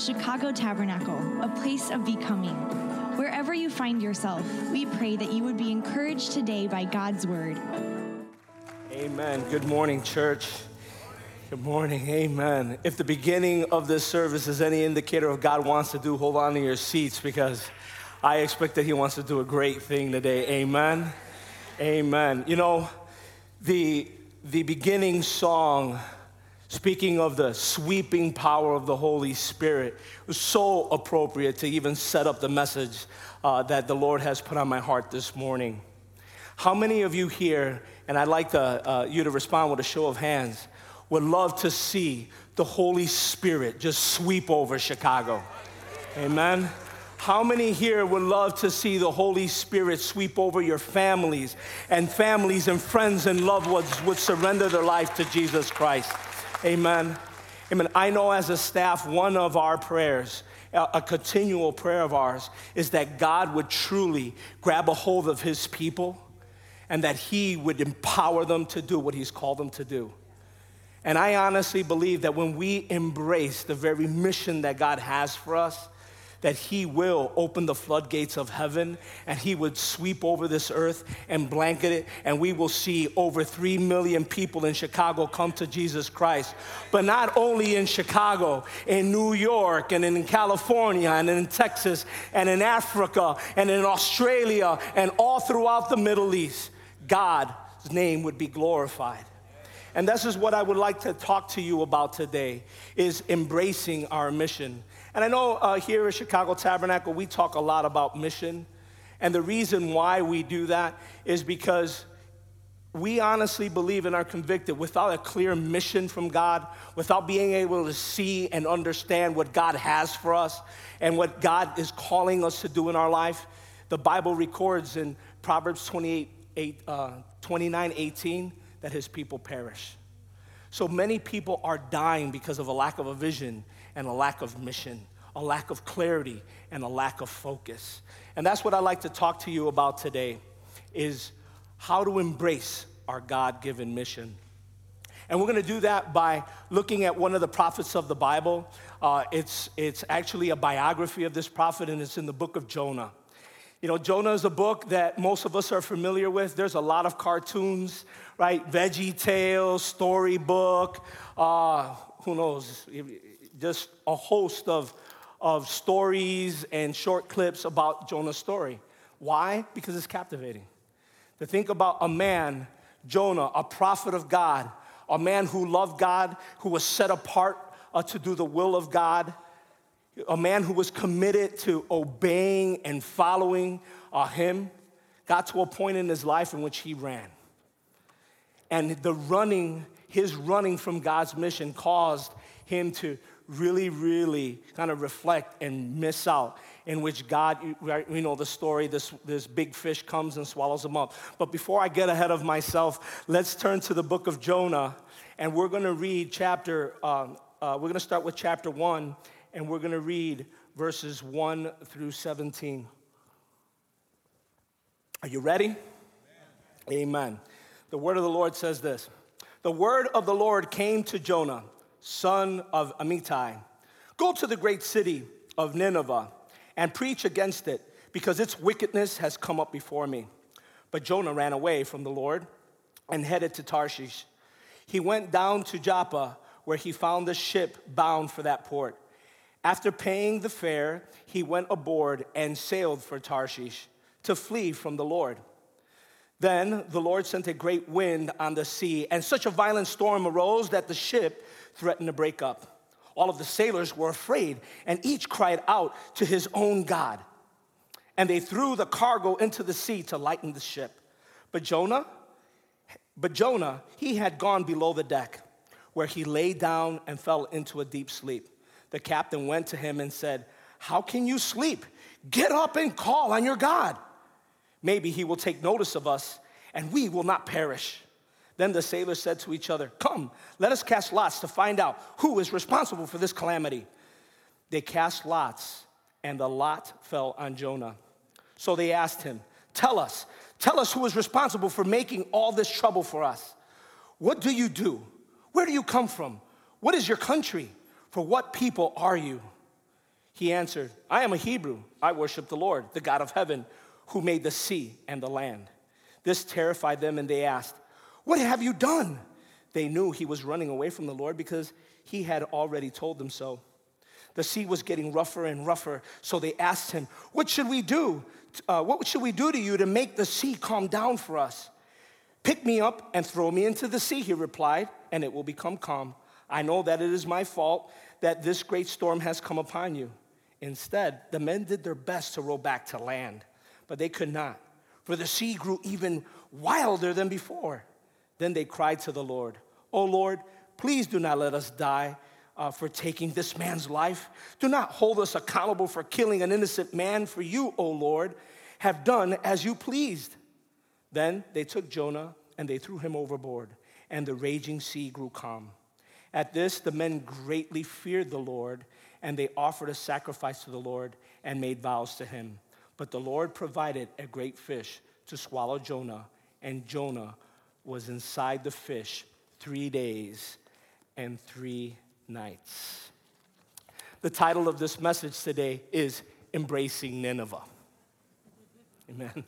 Chicago Tabernacle, a place of becoming. Wherever you find yourself, we pray that you would be encouraged today by God's word. Amen. Good morning, church. Good morning. Amen. If the beginning of this service is any indicator of God wants to do, hold on to your seats because I expect that He wants to do a great thing today. Amen. Amen. You know, the, the beginning song, speaking of the sweeping power of the Holy Spirit, it was so appropriate to even set up the message uh, that the Lord has put on my heart this morning. How many of you here, and I'd like to, uh, you to respond with a show of hands, would love to see the Holy Spirit just sweep over Chicago? Amen. How many here would love to see the Holy Spirit sweep over your families and families and friends and loved ones would surrender their life to Jesus Christ? Amen. Amen. I know as a staff, one of our prayers, a continual prayer of ours, is that God would truly grab a hold of his people and that he would empower them to do what he's called them to do. And I honestly believe that when we embrace the very mission that God has for us, that He will open the floodgates of heaven and He would sweep over this earth and blanket it, and we will see over 3 million people in Chicago come to Jesus Christ. But not only in Chicago, in New York, and in California, and in Texas, and in Africa, and in Australia, and all throughout the Middle East, God's name would be glorified. And this is what I would like to talk to you about today is embracing our mission. And I know uh, here at Chicago Tabernacle, we talk a lot about mission. And the reason why we do that is because we honestly believe and are convicted without a clear mission from God, without being able to see and understand what God has for us and what God is calling us to do in our life. The Bible records in Proverbs 28, 8, uh, 29 18 that his people perish. So many people are dying because of a lack of a vision and a lack of mission, a lack of clarity and a lack of focus. And that's what I'd like to talk to you about today is how to embrace our God-given mission. And we're going to do that by looking at one of the prophets of the Bible. Uh, it's, it's actually a biography of this prophet, and it's in the book of Jonah. You know, Jonah is a book that most of us are familiar with. There's a lot of cartoons, right? Veggie Tales, storybook, uh, who knows? Just a host of, of stories and short clips about Jonah's story. Why? Because it's captivating. To think about a man, Jonah, a prophet of God, a man who loved God, who was set apart uh, to do the will of God, a man who was committed to obeying and following uh, him, got to a point in his life in which he ran. And the running, his running from God's mission caused him to really, really kind of reflect and miss out in which God, you know the story, this, this big fish comes and swallows him up. But before I get ahead of myself, let's turn to the book of Jonah, and we're going to read chapter, um, uh, we're going to start with chapter 1, and we're going to read verses 1 through 17. Are you ready? Amen. Amen. The word of the Lord says this The word of the Lord came to Jonah son of Amittai, Go to the great city of Nineveh and preach against it, because its wickedness has come up before me. But Jonah ran away from the Lord and headed to Tarshish. He went down to Joppa, where he found a ship bound for that port. After paying the fare, he went aboard and sailed for Tarshish to flee from the Lord. Then the Lord sent a great wind on the sea, and such a violent storm arose that the ship threatened to break up. All of the sailors were afraid, and each cried out to his own God. And they threw the cargo into the sea to lighten the ship. But Jonah, but Jonah, he had gone below the deck, where he lay down and fell into a deep sleep. The captain went to him and said, How can you sleep? Get up and call on your God. Maybe he will take notice of us, and we will not perish. Then the sailors said to each other, Come, let us cast lots to find out who is responsible for this calamity. They cast lots, and the lot fell on Jonah. So they asked him, Tell us, tell us who is responsible for making all this trouble for us. What do you do? Where do you come from? What is your country? For what people are you? He answered, I am a Hebrew. I worship the Lord, the God of heaven, who made the sea and the land. This terrified them, and they asked, What have you done? They knew he was running away from the Lord because he had already told them so. The sea was getting rougher and rougher, so they asked him, What should we do? Uh, what should we do to you to make the sea calm down for us? Pick me up and throw me into the sea, he replied, and it will become calm. I know that it is my fault that this great storm has come upon you. Instead, the men did their best to row back to land, but they could not, for the sea grew even wilder than before. Then they cried to the Lord, Oh Lord, please do not let us die uh, for taking this man's life. Do not hold us accountable for killing an innocent man, for you, O Lord, have done as you pleased. Then they took Jonah and they threw him overboard, and the raging sea grew calm. At this, the men greatly feared the Lord, and they offered a sacrifice to the Lord and made vows to him. But the Lord provided a great fish to swallow Jonah, and Jonah was inside the fish three days and three nights. The title of this message today is Embracing Nineveh. Amen.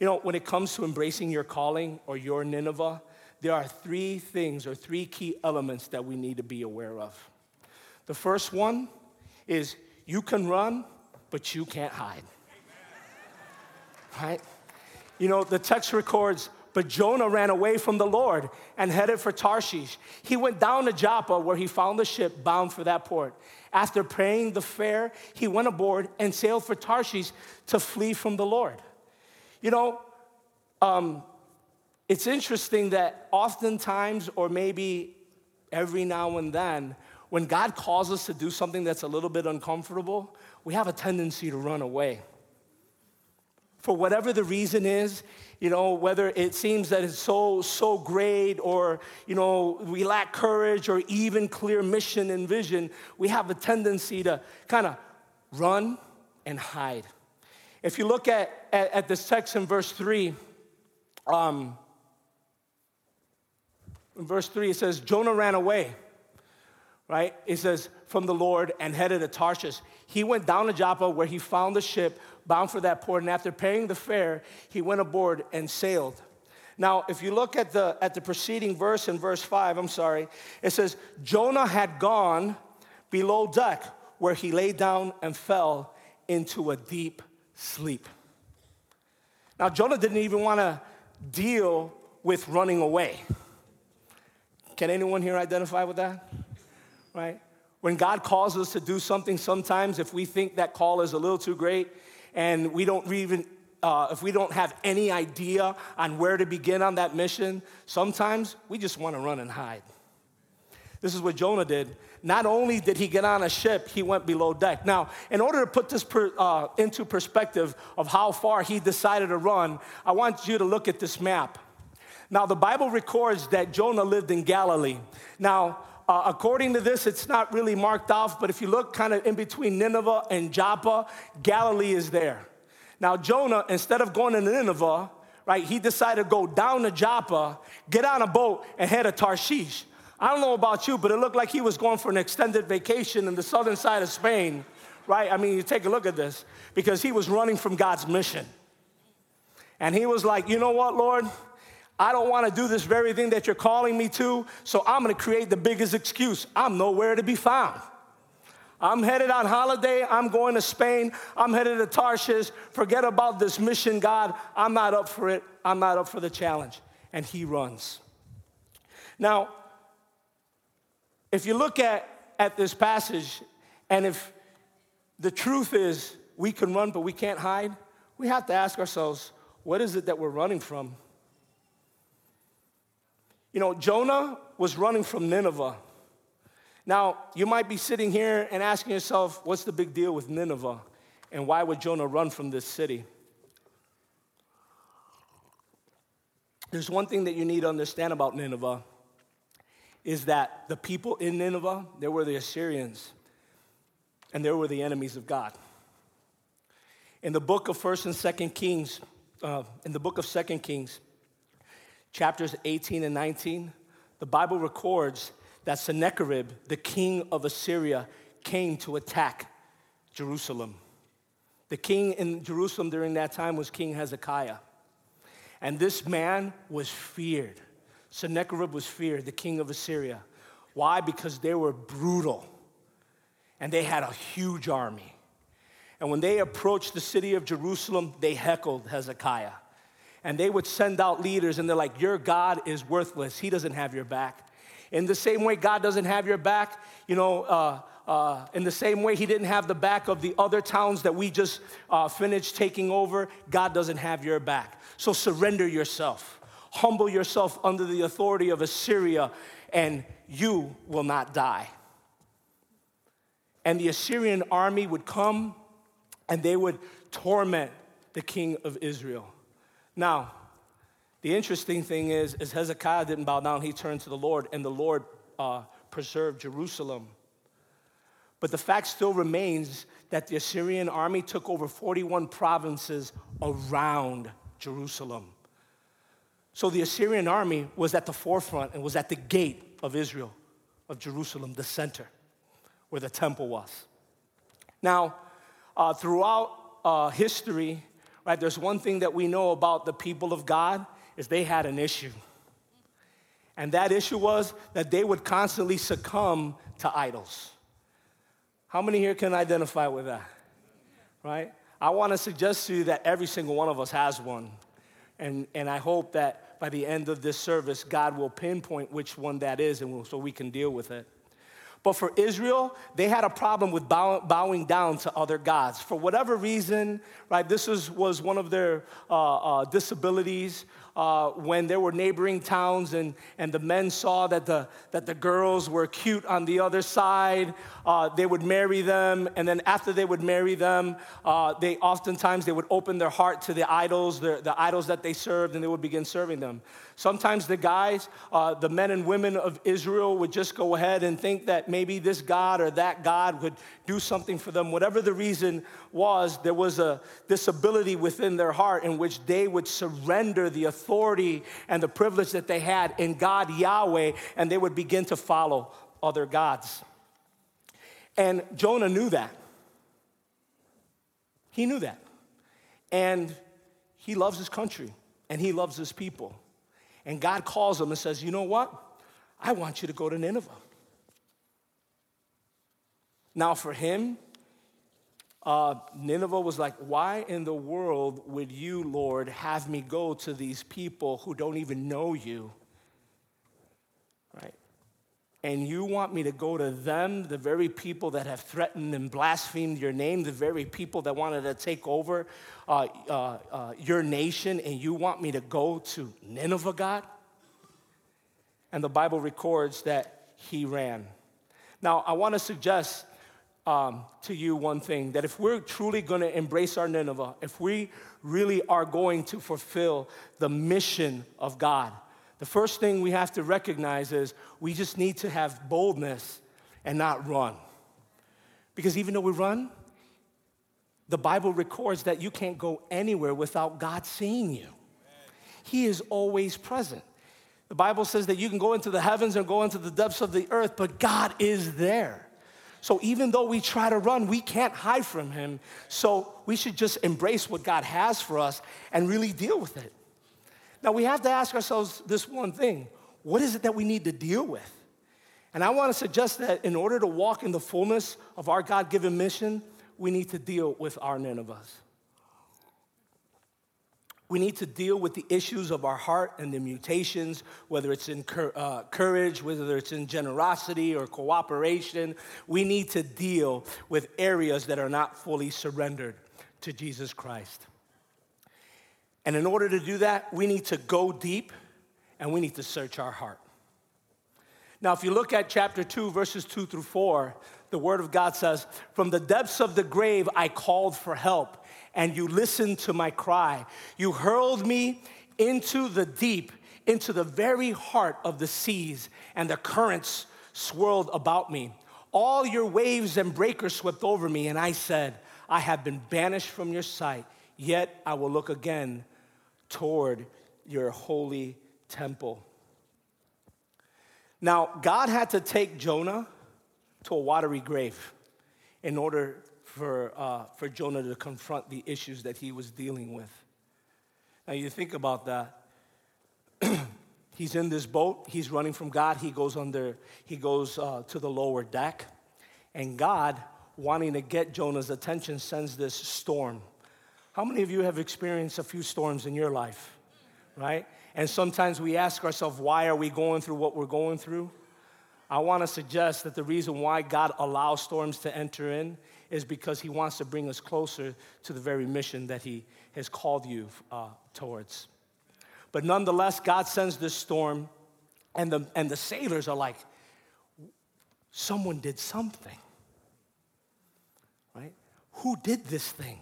You know, when it comes to embracing your calling or your Nineveh, there are three things or three key elements that we need to be aware of. The first one is you can run, but you can't hide. Right? You know, the text records, but Jonah ran away from the Lord and headed for Tarshish. He went down to Joppa where he found a ship bound for that port. After paying the fare, he went aboard and sailed for Tarshish to flee from the Lord. You know, um, it's interesting that oftentimes, or maybe every now and then, when God calls us to do something that's a little bit uncomfortable, we have a tendency to run away. For whatever the reason is, you know, whether it seems that it's so, so great or, you know, we lack courage or even clear mission and vision, we have a tendency to kind of run and hide. If you look at, at, at this text in verse 3, um, in verse 3, it says, Jonah ran away, right? It says, from the Lord and headed to Tarshish. He went down to Joppa where he found the ship bound for that port. And after paying the fare, he went aboard and sailed. Now, if you look at the, at the preceding verse in verse 5, I'm sorry, it says, Jonah had gone below deck where he lay down and fell into a deep sleep. Now, Jonah didn't even want to deal with running away. Can anyone here identify with that? Right? When God calls us to do something, sometimes if we think that call is a little too great and we don't even, uh, if we don't have any idea on where to begin on that mission, sometimes we just want to run and hide. This is what Jonah did. Not only did he get on a ship, he went below deck. Now, in order to put this per, uh, into perspective of how far he decided to run, I want you to look at this map. Now, the Bible records that Jonah lived in Galilee. Now, uh, according to this, it's not really marked off, but if you look kind of in between Nineveh and Joppa, Galilee is there. Now, Jonah, instead of going to Nineveh, right, he decided to go down to Joppa, get on a boat, and head to Tarshish. I don't know about you, but it looked like he was going for an extended vacation in the southern side of Spain, right? I mean, you take a look at this, because he was running from God's mission. And he was like, you know what, Lord? I don't want to do this very thing that you're calling me to, so I'm going to create the biggest excuse. I'm nowhere to be found. I'm headed on holiday. I'm going to Spain. I'm headed to Tarshish. Forget about this mission, God. I'm not up for it. I'm not up for the challenge. And he runs. Now, if you look at, at this passage, and if the truth is we can run, but we can't hide, we have to ask ourselves what is it that we're running from? You know, Jonah was running from Nineveh. Now, you might be sitting here and asking yourself, what's the big deal with Nineveh? And why would Jonah run from this city? There's one thing that you need to understand about Nineveh is that the people in Nineveh, they were the Assyrians, and they were the enemies of God. In the book of First and Second Kings, uh, in the book of Second Kings, chapters 18 and 19, the Bible records that Sennacherib, the king of Assyria, came to attack Jerusalem. The king in Jerusalem during that time was King Hezekiah. And this man was feared. Sennacherib was feared, the king of Assyria. Why? Because they were brutal and they had a huge army. And when they approached the city of Jerusalem, they heckled Hezekiah. And they would send out leaders and they're like, Your God is worthless. He doesn't have your back. In the same way, God doesn't have your back, you know, uh, uh, in the same way He didn't have the back of the other towns that we just uh, finished taking over, God doesn't have your back. So surrender yourself, humble yourself under the authority of Assyria, and you will not die. And the Assyrian army would come and they would torment the king of Israel. Now, the interesting thing is, is Hezekiah didn't bow down, he turned to the Lord, and the Lord uh, preserved Jerusalem. But the fact still remains that the Assyrian army took over 41 provinces around Jerusalem. So the Assyrian army was at the forefront and was at the gate of Israel, of Jerusalem, the center where the temple was. Now, uh, throughout uh, history, right, there's one thing that we know about the people of God is they had an issue. And that issue was that they would constantly succumb to idols. How many here can identify with that? Right? I want to suggest to you that every single one of us has one. And, and I hope that by the end of this service, God will pinpoint which one that is and we'll, so we can deal with it. But for Israel, they had a problem with bow, bowing down to other gods. For whatever reason, right, this was, was one of their uh, uh, disabilities uh, when there were neighboring towns and, and the men saw that the, that the girls were cute on the other side, uh, they would marry them. And then after they would marry them, uh, they oftentimes they would open their heart to the idols, the, the idols that they served, and they would begin serving them. Sometimes the guys, uh, the men and women of Israel would just go ahead and think that maybe this God or that God would do something for them. Whatever the reason was, there was a disability within their heart in which they would surrender the authority and the privilege that they had in God Yahweh and they would begin to follow other gods. And Jonah knew that. He knew that. And he loves his country and he loves his people. And God calls him and says, You know what? I want you to go to Nineveh. Now, for him, uh, Nineveh was like, Why in the world would you, Lord, have me go to these people who don't even know you? Right? And you want me to go to them, the very people that have threatened and blasphemed your name, the very people that wanted to take over uh, uh, uh, your nation, and you want me to go to Nineveh, God? And the Bible records that he ran. Now, I want to suggest um, to you one thing that if we're truly going to embrace our Nineveh, if we really are going to fulfill the mission of God, the first thing we have to recognize is we just need to have boldness and not run. Because even though we run, the Bible records that you can't go anywhere without God seeing you. He is always present. The Bible says that you can go into the heavens and go into the depths of the earth, but God is there. So even though we try to run, we can't hide from Him. So we should just embrace what God has for us and really deal with it. Now we have to ask ourselves this one thing what is it that we need to deal with? And I want to suggest that in order to walk in the fullness of our God given mission, we need to deal with our Ninevehs. We need to deal with the issues of our heart and the mutations, whether it's in uh, courage, whether it's in generosity or cooperation. We need to deal with areas that are not fully surrendered to Jesus Christ. And in order to do that, we need to go deep and we need to search our heart. Now, if you look at chapter 2, verses 2 through 4, the word of God says, From the depths of the grave I called for help, and you listened to my cry. You hurled me into the deep, into the very heart of the seas, and the currents swirled about me. All your waves and breakers swept over me, and I said, I have been banished from your sight, yet I will look again toward your holy temple. Now, God had to take Jonah to a watery grave in order for, uh, for Jonah to confront the issues that he was dealing with. Now, you think about that. he's in this boat, he's running from God, he goes under, he goes uh, to the lower deck, and God, wanting to get Jonah's attention, sends this storm. How many of you have experienced a few storms in your life, right? And sometimes we ask ourselves, why are we going through what we're going through? I want to suggest that the reason why God allows storms to enter in is because He wants to bring us closer to the very mission that He has called you uh, towards. But nonetheless, God sends this storm, and the, and the sailors are like, someone did something, right? Who did this thing?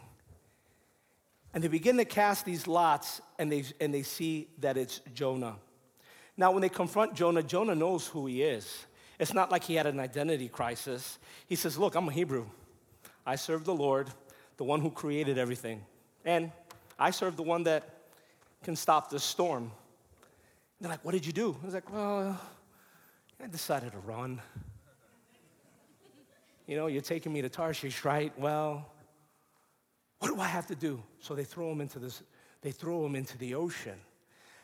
And they begin to cast these lots, and they, and they see that it's Jonah. Now, when they confront Jonah, Jonah knows who he is. It's not like he had an identity crisis. He says, Look, I'm a Hebrew. I serve the Lord, the one who created everything. And I serve the one that can stop the storm. And they're like, What did you do? I was like, Well, I decided to run. You know, you're taking me to Tarshish, right? Well, what do I have to do? So they throw him into this, they throw him into the ocean.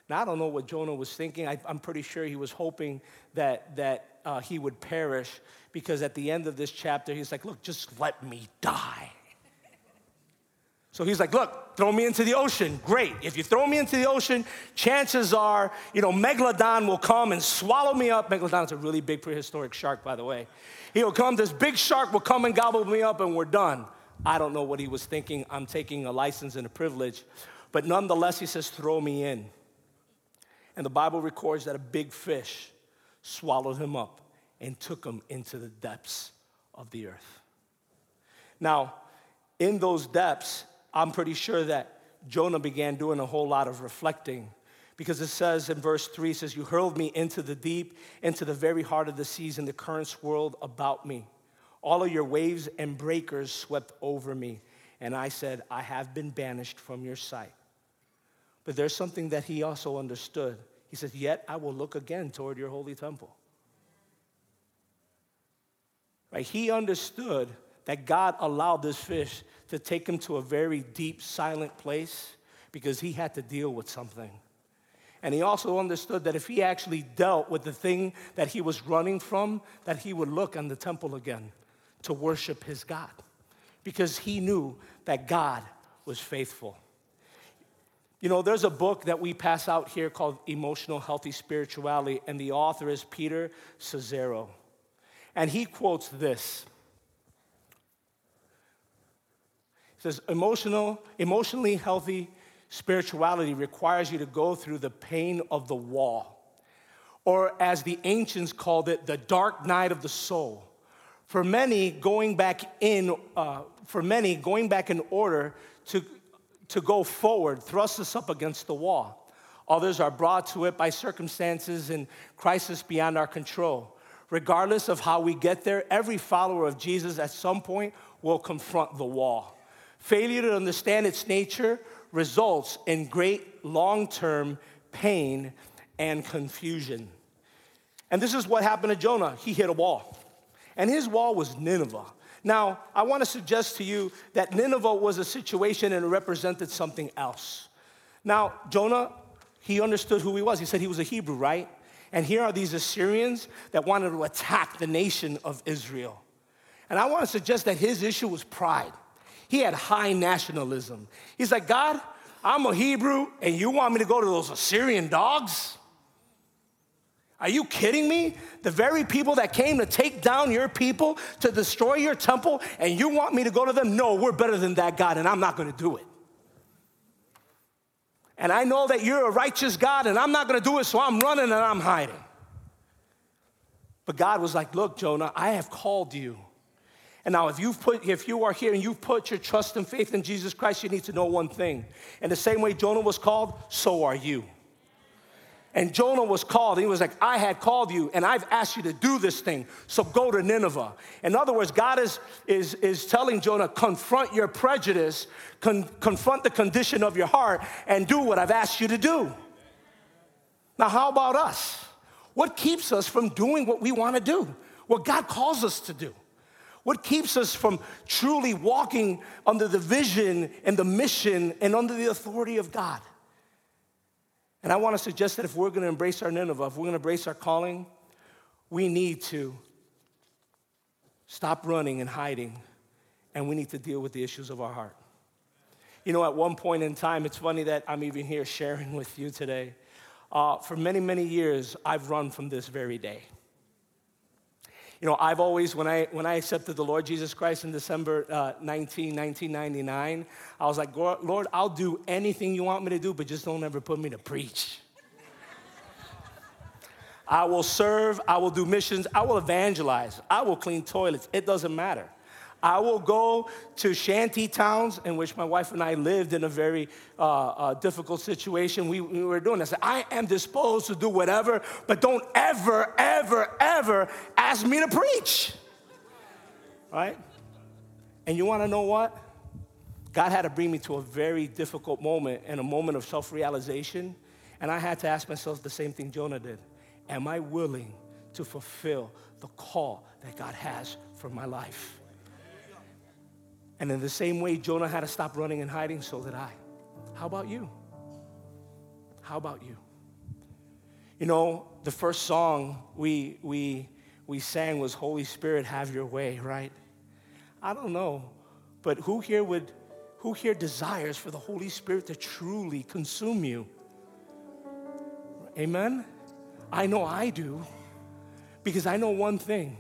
Now, I don't know what Jonah was thinking. I, am pretty sure he was hoping that, that uh, he would perish because at the end of this chapter, he's like, Look, just let me die. So he's like, Look, throw me into the ocean. Great. If you throw me into the ocean, chances are, you know, Megalodon will come and swallow me up. Megalodon's a really big prehistoric shark, by the way. He'll come, this big shark will come and gobble me up, and we're done. I don't know what he was thinking. I'm taking a license and a privilege. But nonetheless, he says, Throw me in. And the Bible records that a big fish swallowed him up and took him into the depths of the earth. Now, in those depths, I'm pretty sure that Jonah began doing a whole lot of reflecting because it says in verse 3 says you hurled me into the deep into the very heart of the seas and the currents swirled about me. All of your waves and breakers swept over me and i said i have been banished from your sight but there's something that he also understood he says yet i will look again toward your holy temple right he understood that God allowed this fish to take him to a very deep, silent place because he had to deal with something. And he also understood that if he actually dealt with the thing that he was running from, that he would look on the temple again to worship his God because he knew that God was faithful. You know, there's a book that we pass out here called Emotional Healthy Spirituality, and the author is Peter Scazzero. And he quotes this He says emotional, emotionally healthy spirituality requires you to go through the pain of the wall, or as the ancients called it, the dark night of the soul. For many, going back in, uh, for many, going back in order to, to go forward thrusts us up against the wall. Others are brought to it by circumstances and crisis beyond our control. Regardless of how we get there, every follower of Jesus at some point will confront the wall. Failure to understand its nature results in great long term pain and confusion. And this is what happened to Jonah. He hit a wall, and his wall was Nineveh. Now, I want to suggest to you that Nineveh was a situation and it represented something else. Now, Jonah, he understood who he was. He said he was a Hebrew, right? And here are these Assyrians that wanted to attack the nation of Israel. And I want to suggest that his issue was pride. He had high nationalism. He's like, God, I'm a Hebrew, and you want me to go to those Assyrian dogs? Are you kidding me? The very people that came to take down your people, to destroy your temple, and you want me to go to them? No, we're better than that, God, and I'm not gonna do it. And I know that you're a righteous God, and I'm not gonna do it, so I'm running and I'm hiding. But God was like, Look, Jonah, I have called you. And now, if you've put, if you are here and you've put your trust and faith in Jesus Christ, you need to know one thing. And the same way Jonah was called, so are you. And Jonah was called, he was like, I had called you, and I've asked you to do this thing, so go to Nineveh. In other words, God is, is, is telling Jonah, confront your prejudice, con- confront the condition of your heart, and do what I've asked you to do. Now, how about us? What keeps us from doing what we want to do, what God calls us to do? What keeps us from truly walking under the vision and the mission and under the authority of God? And I want to suggest that if we're going to embrace our Nineveh, if we're going to embrace our calling, we need to stop running and hiding, and we need to deal with the issues of our heart. You know, at one point in time, it's funny that I'm even here sharing with you today. Uh, for many, many years, I've run from this very day. You know, I've always, when I, when I accepted the Lord Jesus Christ in December uh, 19, 1999, I was like, Lord, I'll do anything you want me to do, but just don't ever put me to preach. I will serve, I will do missions, I will evangelize, I will clean toilets. It doesn't matter. I will go to shanty towns in which my wife and I lived in a very uh, uh, difficult situation. We, we were doing this. I am disposed to do whatever, but don't ever, ever, ever ask me to preach. Right? And you want to know what? God had to bring me to a very difficult moment and a moment of self realization. And I had to ask myself the same thing Jonah did Am I willing to fulfill the call that God has for my life? And in the same way Jonah had to stop running and hiding, so did I. How about you? How about you? You know, the first song we, we, we sang was Holy Spirit, have your way, right? I don't know, but who here would, who here desires for the Holy Spirit to truly consume you? Amen? I know I do, because I know one thing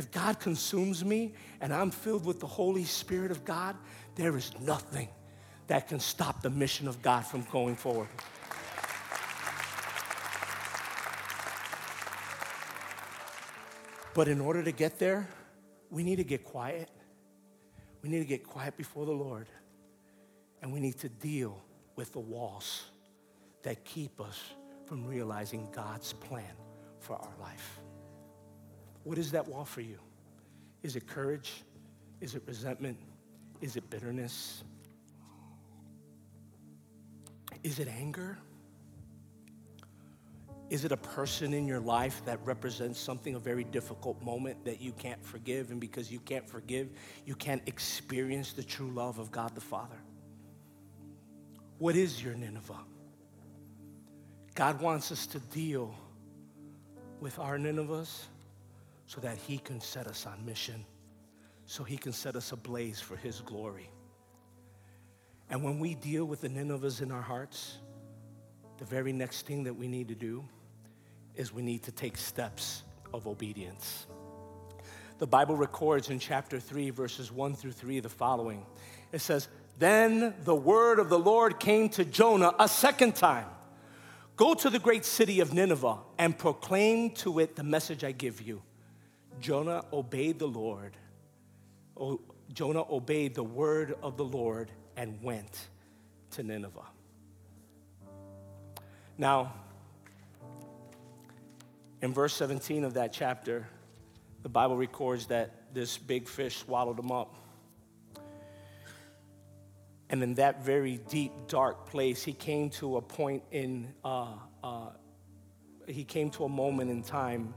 if God consumes me and I'm filled with the Holy Spirit of God, there is nothing that can stop the mission of God from going forward. But in order to get there, we need to get quiet. We need to get quiet before the Lord. And we need to deal with the walls that keep us from realizing God's plan for our life. What is that wall for you? Is it courage? Is it resentment? Is it bitterness? Is it anger? Is it a person in your life that represents something, a very difficult moment that you can't forgive? And because you can't forgive, you can't experience the true love of God the Father? What is your Nineveh? God wants us to deal with our Ninevehs so that He can set us on mission, so He can set us ablaze for His glory. And when we deal with the Ninevehs in our hearts, the very next thing that we need to do is we need to take steps of obedience. The Bible records in chapter 3, verses 1 through 3, the following it says, Then the word of the Lord came to Jonah a second time Go to the great city of Nineveh and proclaim to it the message I give you. Jonah obeyed the Lord. Oh, Jonah obeyed the word of the Lord and went to Nineveh. Now, in verse 17 of that chapter, the Bible records that this big fish swallowed him up. And in that very deep, dark place, he came to a point in, uh, uh, he came to a moment in time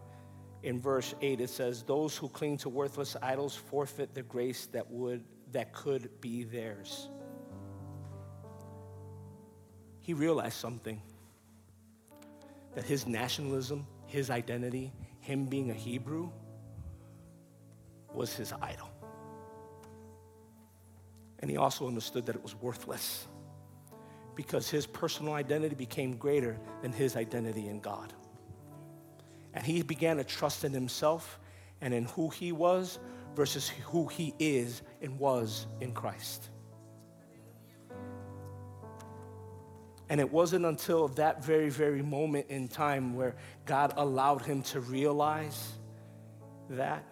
in verse 8 it says those who cling to worthless idols forfeit the grace that would that could be theirs. He realized something that his nationalism his identity him being a hebrew was his idol. And he also understood that it was worthless because his personal identity became greater than his identity in god and he began to trust in himself and in who he was versus who he is and was in Christ. And it wasn't until that very, very moment in time where God allowed him to realize that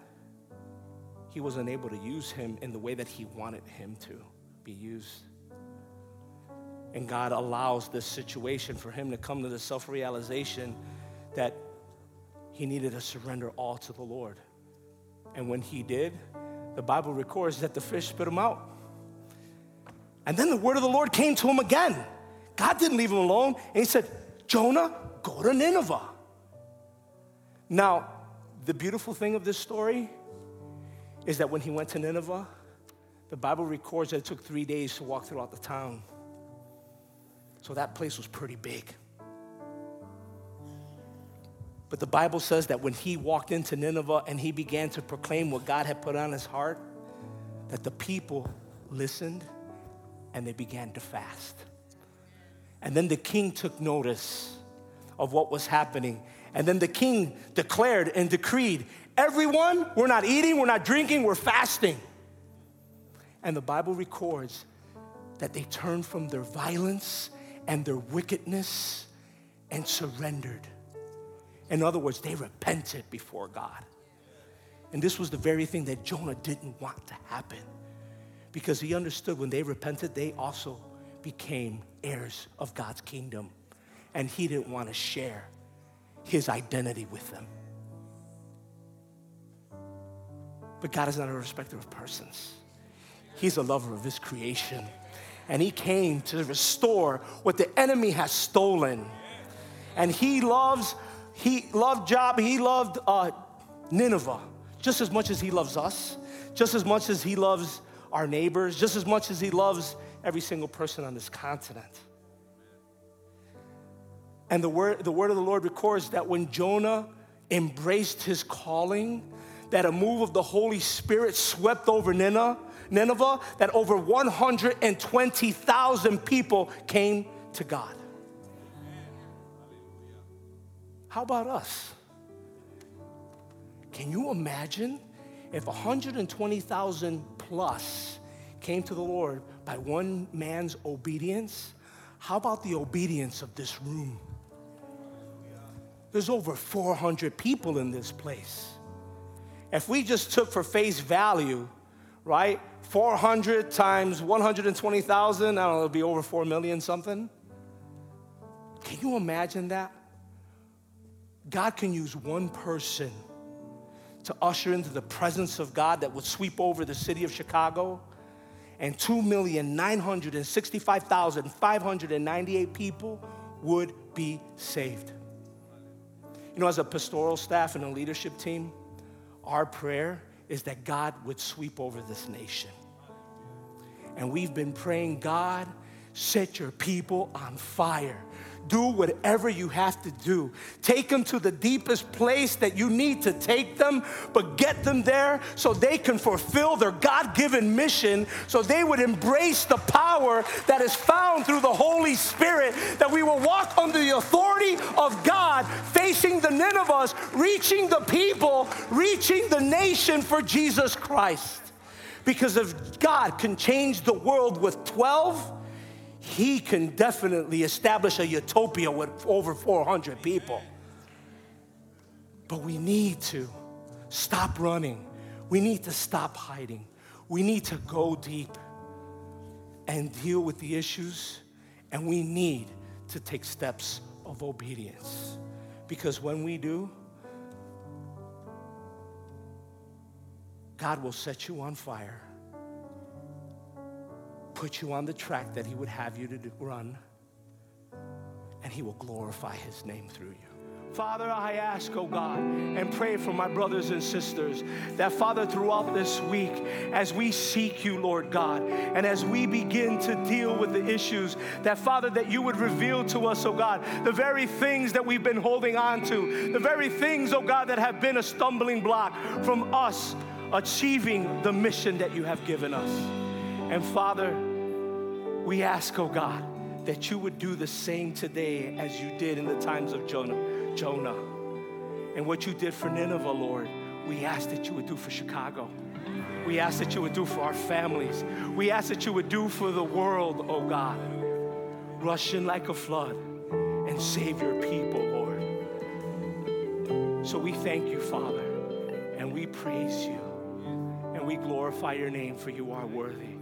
he wasn't able to use him in the way that he wanted him to be used. And God allows this situation for him to come to the self realization that he needed to surrender all to the Lord. And when he did, the Bible records that the fish spit him out. And then the word of the Lord came to him again. God didn't leave him alone. And he said, Jonah, go to Nineveh. Now, the beautiful thing of this story is that when he went to Nineveh, the Bible records that it took three days to walk throughout the town. So that place was pretty big. But the Bible says that when he walked into Nineveh and he began to proclaim what God had put on his heart, that the people listened and they began to fast. And then the king took notice of what was happening. And then the king declared and decreed everyone, we're not eating, we're not drinking, we're fasting. And the Bible records that they turned from their violence and their wickedness and surrendered. In other words, they repented before God. And this was the very thing that Jonah didn't want to happen because he understood when they repented, they also became heirs of God's kingdom. And he didn't want to share his identity with them. But God is not a respecter of persons, He's a lover of His creation. And He came to restore what the enemy has stolen. And He loves, He loved Job, He loved uh, Nineveh just as much as He loves us, just as much as He loves our neighbors, just as much as He loves every single person on this continent. And the word, the word of the Lord records that when Jonah embraced his calling, that a move of the Holy Spirit swept over Nineveh, Nineveh that over 120,000 people came to God. How about us? Can you imagine if 120,000 plus came to the Lord by one man's obedience? How about the obedience of this room? There's over 400 people in this place. If we just took for face value, right, 400 times 120,000, I don't know, it'll be over 4 million something. Can you imagine that? God can use one person to usher into the presence of God that would sweep over the city of Chicago, and 2,965,598 people would be saved. You know, as a pastoral staff and a leadership team, our prayer is that God would sweep over this nation. And we've been praying, God, set your people on fire do whatever you have to do. Take them to the deepest place that you need to take them, but get them there so they can fulfill their God given mission, so they would embrace the power that is found through the Holy Spirit, that we will walk under the authority of God, facing the Ninevehs, reaching the people, reaching the nation for Jesus Christ. Because if God can change the world with 12, he can definitely establish a utopia with over 400 people. But we need to stop running. We need to stop hiding. We need to go deep and deal with the issues. And we need to take steps of obedience. Because when we do, God will set you on fire put you on the track that He would have you to run, and He will glorify His name through you. Father, I ask, oh God, and pray for my brothers and sisters that, Father, throughout this week, as we seek you, Lord God, and as we begin to deal with the issues, that, Father, that you would reveal to us, oh God, the very things that we've been holding on to, the very things, oh God, that have been a stumbling block from us achieving the mission that you have given us. And Father, we ask, oh God, that you would do the same today as you did in the times of Jonah. Jonah. And what you did for Nineveh, Lord, we ask that you would do for Chicago. We ask that you would do for our families. We ask that you would do for the world, oh God. Rush in like a flood and save your people, Lord. So we thank you, Father, and we praise you, and we glorify your name, for you are worthy.